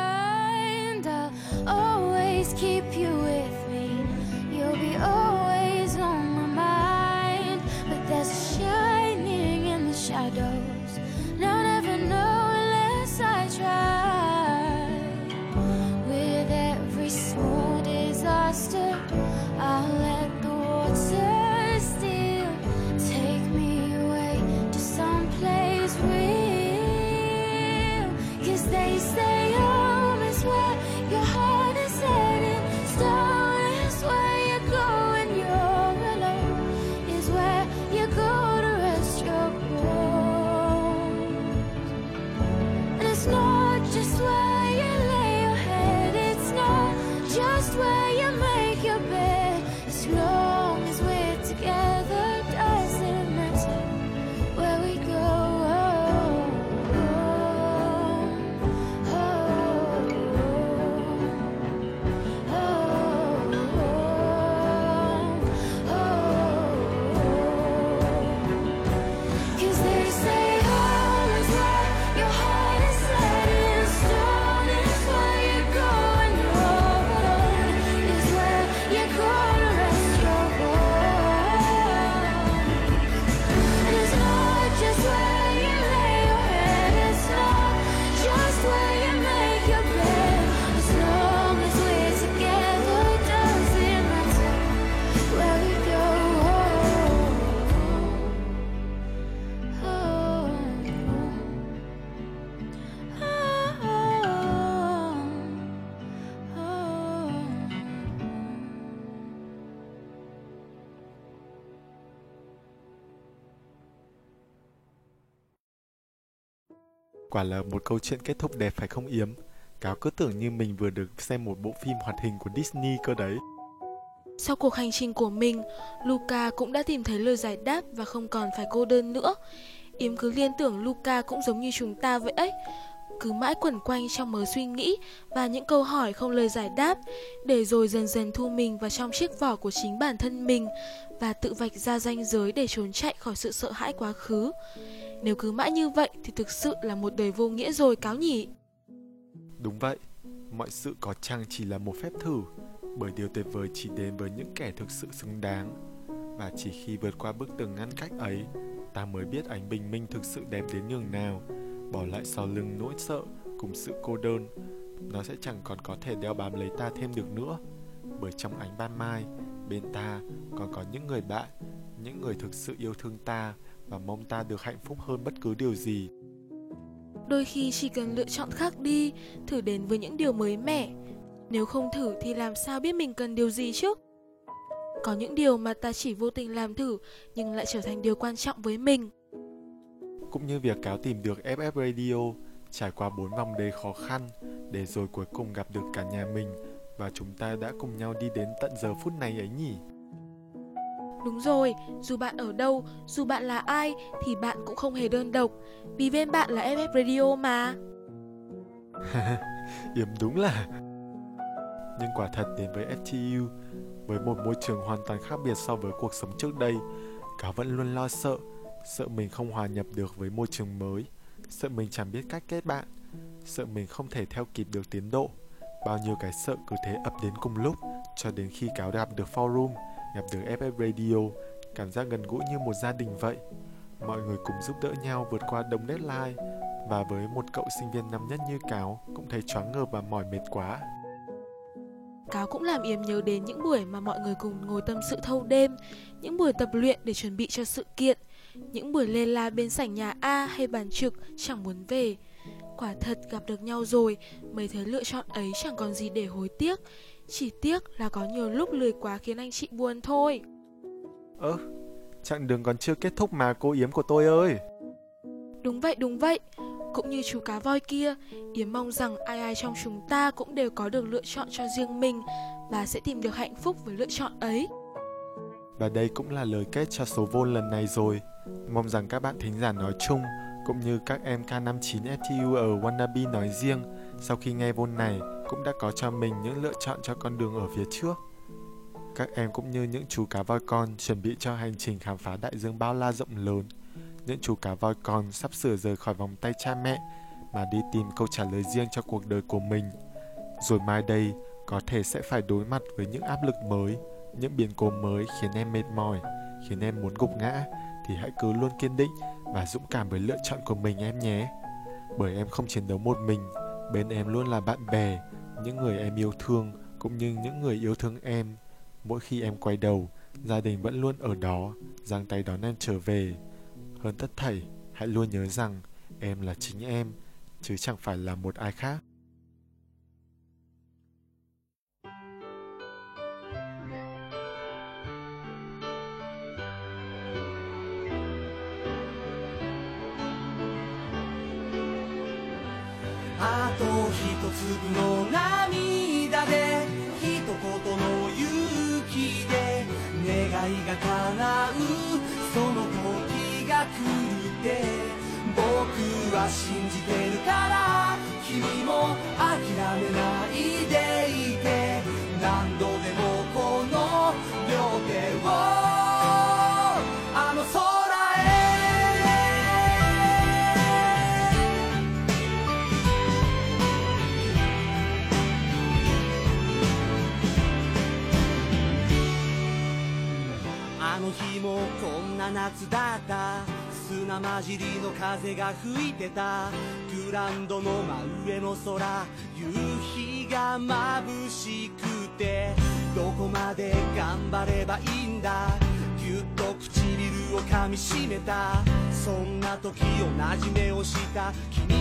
Quả là một câu chuyện kết thúc đẹp phải không Yếm? Cáo cứ tưởng như mình vừa được xem một bộ phim hoạt hình của Disney cơ đấy. Sau cuộc hành trình của mình, Luca cũng đã tìm thấy lời giải đáp và không còn phải cô đơn nữa. Yếm cứ liên tưởng Luca cũng giống như chúng ta vậy ấy. Cứ mãi quẩn quanh trong mớ suy nghĩ và những câu hỏi không lời giải đáp, để rồi dần dần thu mình vào trong chiếc vỏ của chính bản thân mình và tự vạch ra ranh giới để trốn chạy khỏi sự sợ hãi quá khứ. Nếu cứ mãi như vậy thì thực sự là một đời vô nghĩa rồi cáo nhỉ? Đúng vậy, mọi sự có chăng chỉ là một phép thử, bởi điều tuyệt vời chỉ đến với những kẻ thực sự xứng đáng. Và chỉ khi vượt qua bức tường ngăn cách ấy, ta mới biết ánh bình minh thực sự đẹp đến nhường nào, bỏ lại sau lưng nỗi sợ cùng sự cô đơn. Nó sẽ chẳng còn có thể đeo bám lấy ta thêm được nữa, bởi trong ánh ban mai, bên ta còn có những người bạn, những người thực sự yêu thương ta và mong ta được hạnh phúc hơn bất cứ điều gì. Đôi khi chỉ cần lựa chọn khác đi, thử đến với những điều mới mẻ. Nếu không thử thì làm sao biết mình cần điều gì chứ? Có những điều mà ta chỉ vô tình làm thử nhưng lại trở thành điều quan trọng với mình. Cũng như việc cáo tìm được FF Radio, trải qua bốn vòng đầy khó khăn để rồi cuối cùng gặp được cả nhà mình và chúng ta đã cùng nhau đi đến tận giờ phút này ấy nhỉ. Đúng rồi, dù bạn ở đâu, dù bạn là ai thì bạn cũng không hề đơn độc. Vì bên bạn là FF Radio mà. Yếm đúng là. Nhưng quả thật đến với FTU Với một môi trường hoàn toàn khác biệt so với cuộc sống trước đây Cáo vẫn luôn lo sợ Sợ mình không hòa nhập được với môi trường mới Sợ mình chẳng biết cách kết bạn Sợ mình không thể theo kịp được tiến độ. Bao nhiêu cái sợ cứ thế ập đến cùng lúc Cho đến khi cáo đạp được forum gặp được FF Radio, cảm giác gần gũi như một gia đình vậy. Mọi người cùng giúp đỡ nhau vượt qua đông deadline và với một cậu sinh viên năm nhất như Cáo cũng thấy choáng ngợp và mỏi mệt quá. Cáo cũng làm Yếm nhớ đến những buổi mà mọi người cùng ngồi tâm sự thâu đêm, những buổi tập luyện để chuẩn bị cho sự kiện, những buổi lê la bên sảnh nhà A hay bàn trực chẳng muốn về. Quả thật gặp được nhau rồi, mấy thứ lựa chọn ấy chẳng còn gì để hối tiếc, chỉ tiếc là có nhiều lúc lười quá khiến anh chị buồn thôi. Ơ, ờ, chặng đường còn chưa kết thúc mà cô Yếm của tôi ơi. Đúng vậy, đúng vậy. Cũng như chú cá voi kia Yếm mong rằng ai ai trong chúng ta cũng đều có được lựa chọn cho riêng mình Và sẽ tìm được hạnh phúc với lựa chọn ấy. Và đây cũng là lời kết cho số vô lần này rồi. Mong rằng các bạn thính giả nói chung Cũng như các em K59 FTU ở Wannabe nói riêng Sau khi nghe vôn này cũng đã có cho mình những lựa chọn cho con đường ở phía trước. Các em cũng như những chú cá voi con chuẩn bị cho hành trình khám phá đại dương bao la rộng lớn. Những chú cá voi con sắp sửa rời khỏi vòng tay cha mẹ mà đi tìm câu trả lời riêng cho cuộc đời của mình. Rồi mai đây có thể sẽ phải đối mặt với những áp lực mới, những biến cố mới khiến em mệt mỏi, khiến em muốn gục ngã thì hãy cứ luôn kiên định và dũng cảm với lựa chọn của mình em nhé. Bởi em không chiến đấu một mình, bên em luôn là bạn bè những người em yêu thương cũng như những người yêu thương em mỗi khi em quay đầu gia đình vẫn luôn ở đó giang tay đón em trở về hơn tất thảy hãy luôn nhớ rằng em là chính em chứ chẳng phải là một ai khác あと一粒の涙 が叶うその時が来るって僕は信じてるから君も諦めないで夏だった砂混じりの風が吹いてた。グランドの真上の空。夕日が眩しくて。どこまで頑張ればいいんだ。ぎゅっと唇を噛みしめた。そんな時同じ目をした。君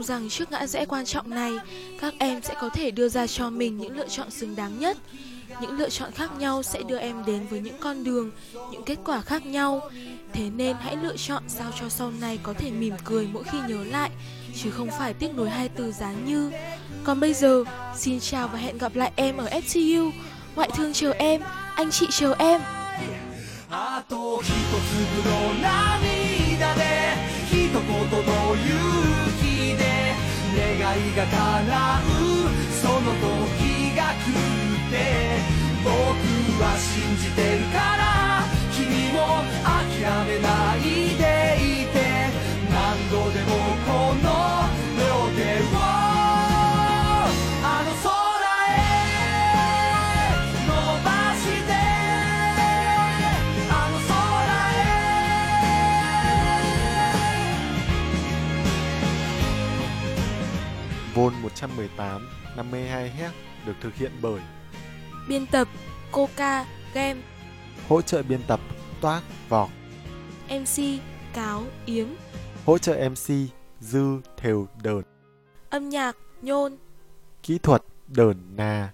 Mong rằng trước ngã rẽ quan trọng này, các em sẽ có thể đưa ra cho mình những lựa chọn xứng đáng nhất. Những lựa chọn khác nhau sẽ đưa em đến với những con đường, những kết quả khác nhau. Thế nên hãy lựa chọn sao cho sau này có thể mỉm cười mỗi khi nhớ lại, chứ không phải tiếc nuối hai từ giá như. Còn bây giờ, xin chào và hẹn gặp lại em ở FTU. Ngoại thương chờ em, anh chị chờ em. あと一粒の涙で一言の勇気で 願いが叶う。その時が来るって僕は信じてるから君も諦めないで。118, 52 Hz được thực hiện bởi Biên tập Coca Game hỗ trợ biên tập Toác Vọc, MC Cáo Yếm. Hỗ trợ MC Dư Thều Đờn, Âm nhạc Nhôn. Kỹ thuật Đờn Na.